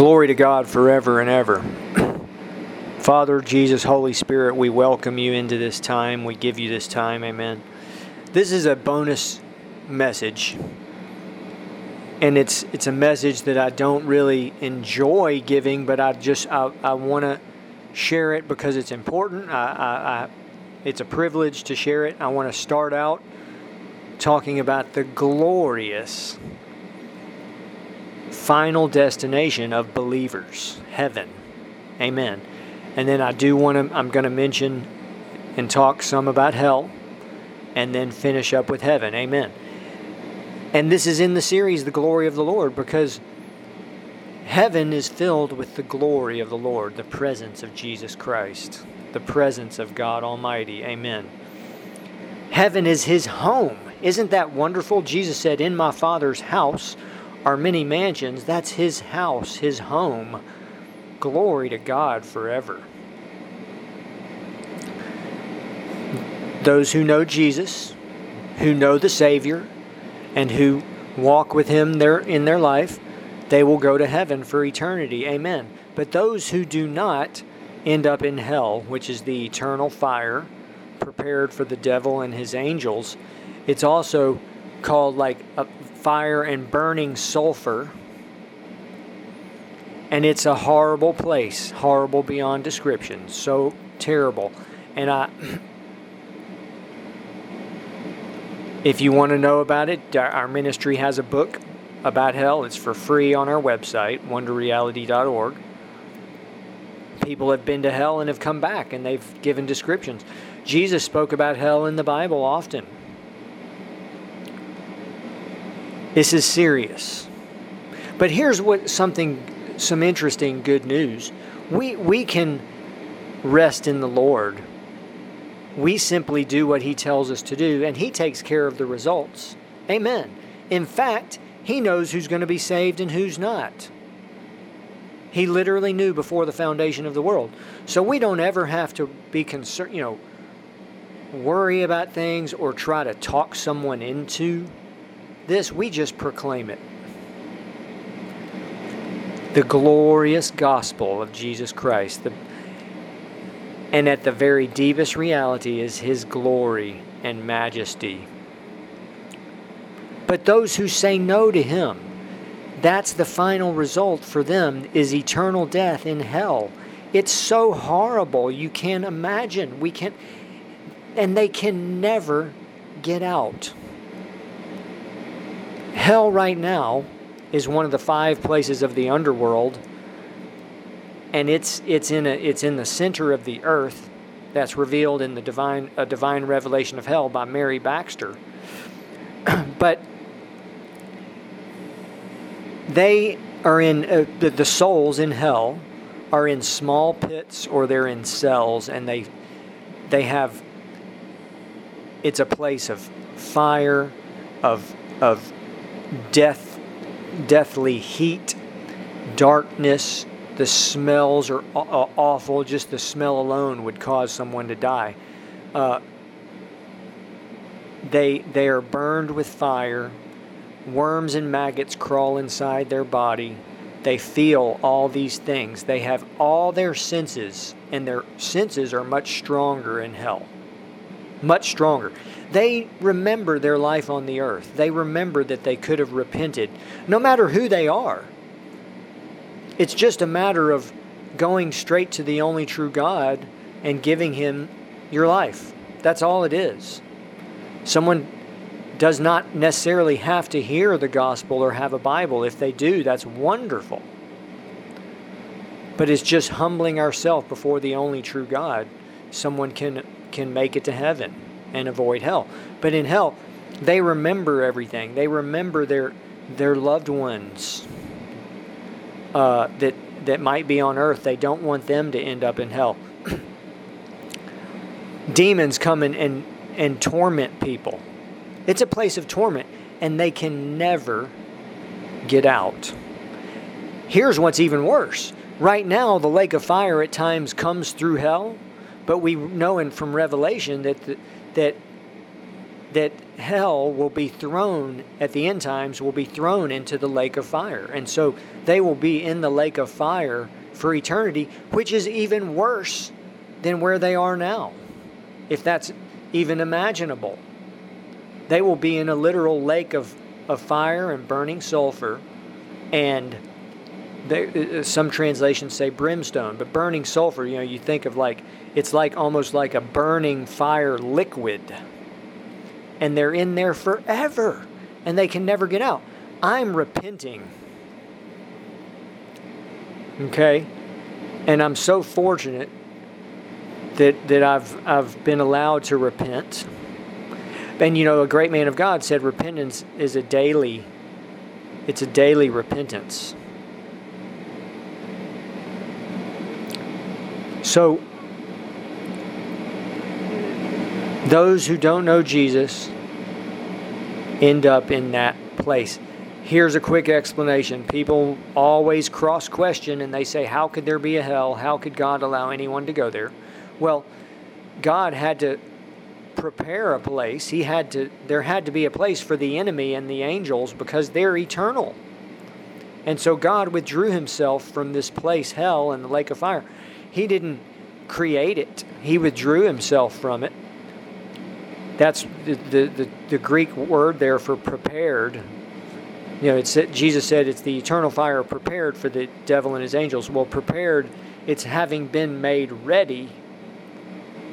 Glory to God forever and ever. Father, Jesus, Holy Spirit, we welcome you into this time. We give you this time. Amen. This is a bonus message. And it's it's a message that I don't really enjoy giving, but I just I, I want to share it because it's important. I, I, I it's a privilege to share it. I want to start out talking about the glorious final destination of believers, heaven. Amen. And then I do want to, I'm going to mention and talk some about hell and then finish up with heaven. Amen. And this is in the series, The Glory of the Lord, because heaven is filled with the glory of the Lord, the presence of Jesus Christ, the presence of God Almighty. Amen. Heaven is his home. Isn't that wonderful? Jesus said, In my Father's house are many mansions. That's his house, his home. Glory to God forever. Those who know Jesus, who know the Savior, and who walk with him there in their life, they will go to heaven for eternity. Amen. But those who do not end up in hell, which is the eternal fire prepared for the devil and his angels. It's also called like a fire and burning sulfur. And it's a horrible place, horrible beyond description, so terrible. And I if you want to know about it, our ministry has a book about hell. It's for free on our website, wonderreality.org. People have been to hell and have come back and they've given descriptions. Jesus spoke about hell in the Bible often. This is serious. But here's what something some interesting good news. We we can rest in the Lord. We simply do what he tells us to do and he takes care of the results. Amen. In fact, he knows who's going to be saved and who's not. He literally knew before the foundation of the world. So we don't ever have to be concerned, you know, worry about things or try to talk someone into this, we just proclaim it. The glorious gospel of Jesus Christ. The, and at the very deepest reality is his glory and majesty. But those who say no to him, that's the final result for them is eternal death in hell. It's so horrible you can't imagine. We can and they can never get out. Hell right now is one of the five places of the underworld and it's it's in a it's in the center of the earth that's revealed in the divine a divine revelation of hell by Mary Baxter. but they are in uh, the, the souls in hell are in small pits or they're in cells and they they have it's a place of fire of of death, deathly heat, darkness. The smells are awful. Just the smell alone would cause someone to die. Uh, they they are burned with fire. Worms and maggots crawl inside their body. They feel all these things. They have all their senses, and their senses are much stronger in hell. Much stronger. They remember their life on the earth. They remember that they could have repented, no matter who they are. It's just a matter of going straight to the only true God and giving Him your life. That's all it is. Someone does not necessarily have to hear the gospel or have a Bible. If they do, that's wonderful. But it's just humbling ourselves before the only true God. Someone can can make it to heaven and avoid hell. But in hell, they remember everything. They remember their their loved ones uh, that that might be on earth. They don't want them to end up in hell. Demons come and, and and torment people. It's a place of torment, and they can never get out. Here's what's even worse. Right now, the lake of fire at times comes through hell, but we know in from Revelation that the, that that hell will be thrown at the end times will be thrown into the lake of fire. And so they will be in the lake of fire for eternity which is even worse than where they are now if that's even imaginable. They will be in a literal lake of, of fire and burning sulfur and they, uh, uh, some translations say brimstone but burning sulfur you know you think of like it's like almost like a burning fire liquid and they're in there forever and they can never get out. I'm repenting. Okay? And I'm so fortunate that, that I've, I've been allowed to repent. And you know, a great man of God said repentance is a daily, it's a daily repentance. So those who don't know Jesus end up in that place. Here's a quick explanation. People always cross question and they say, How could there be a hell? How could God allow anyone to go there? Well, God had to prepare a place. He had to there had to be a place for the enemy and the angels because they're eternal. And so God withdrew himself from this place, hell and the lake of fire. He didn't create it. He withdrew himself from it that's the, the, the, Greek word there for prepared. You know, it's Jesus said it's the eternal fire prepared for the devil and his angels. Well, prepared, it's having been made ready.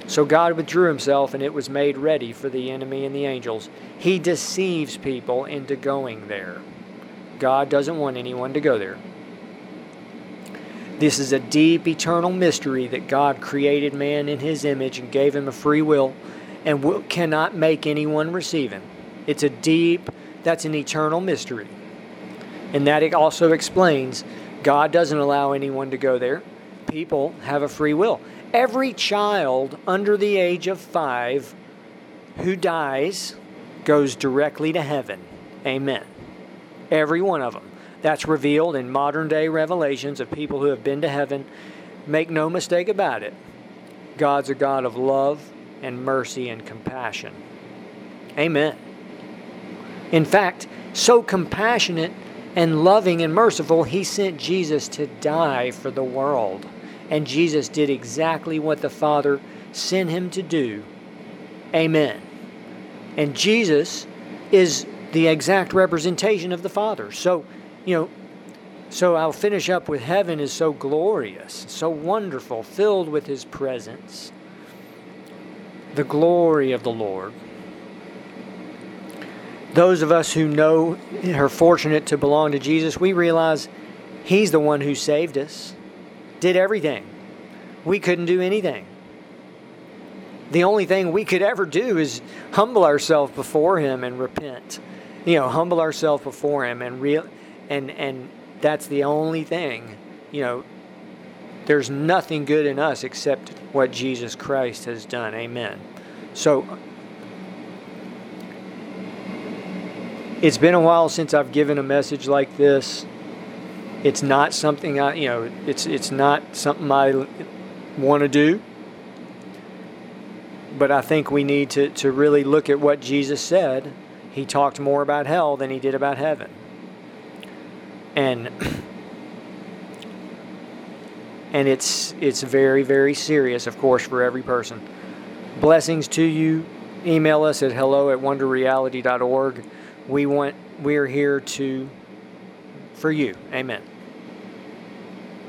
So God withdrew himself and it was made ready for the enemy and the angels. He deceives people into going there. God doesn't want anyone to go there. This is a deep, eternal mystery that God created man in his image and gave him a free will and will, cannot make anyone receive him. It's a deep, that's an eternal mystery. And that also explains God doesn't allow anyone to go there. People have a free will. Every child under the age of five who dies goes directly to heaven. Amen. Every one of them. That's revealed in modern day revelations of people who have been to heaven. Make no mistake about it. God's a God of love, and mercy and compassion. Amen. In fact, so compassionate and loving and merciful, he sent Jesus to die for the world. And Jesus did exactly what the Father sent him to do. Amen. And Jesus is the exact representation of the Father. So, you know, so I'll finish up with heaven is so glorious, so wonderful, filled with his presence the glory of the Lord. Those of us who know are fortunate to belong to Jesus, we realize He's the one who saved us, did everything. We couldn't do anything. The only thing we could ever do is humble ourselves before Him and repent. You know, humble ourselves before Him and real, and and that's the only thing. You know, there's nothing good in us except what Jesus Christ has done. Amen. So, it's been a while since I've given a message like this. It's not something I, you know, it's it's not something I want to do. But I think we need to, to really look at what Jesus said. He talked more about hell than he did about heaven. And and it's it's very very serious of course for every person. Blessings to you. Email us at hello at wonderreality.org we want we're here to for you. Amen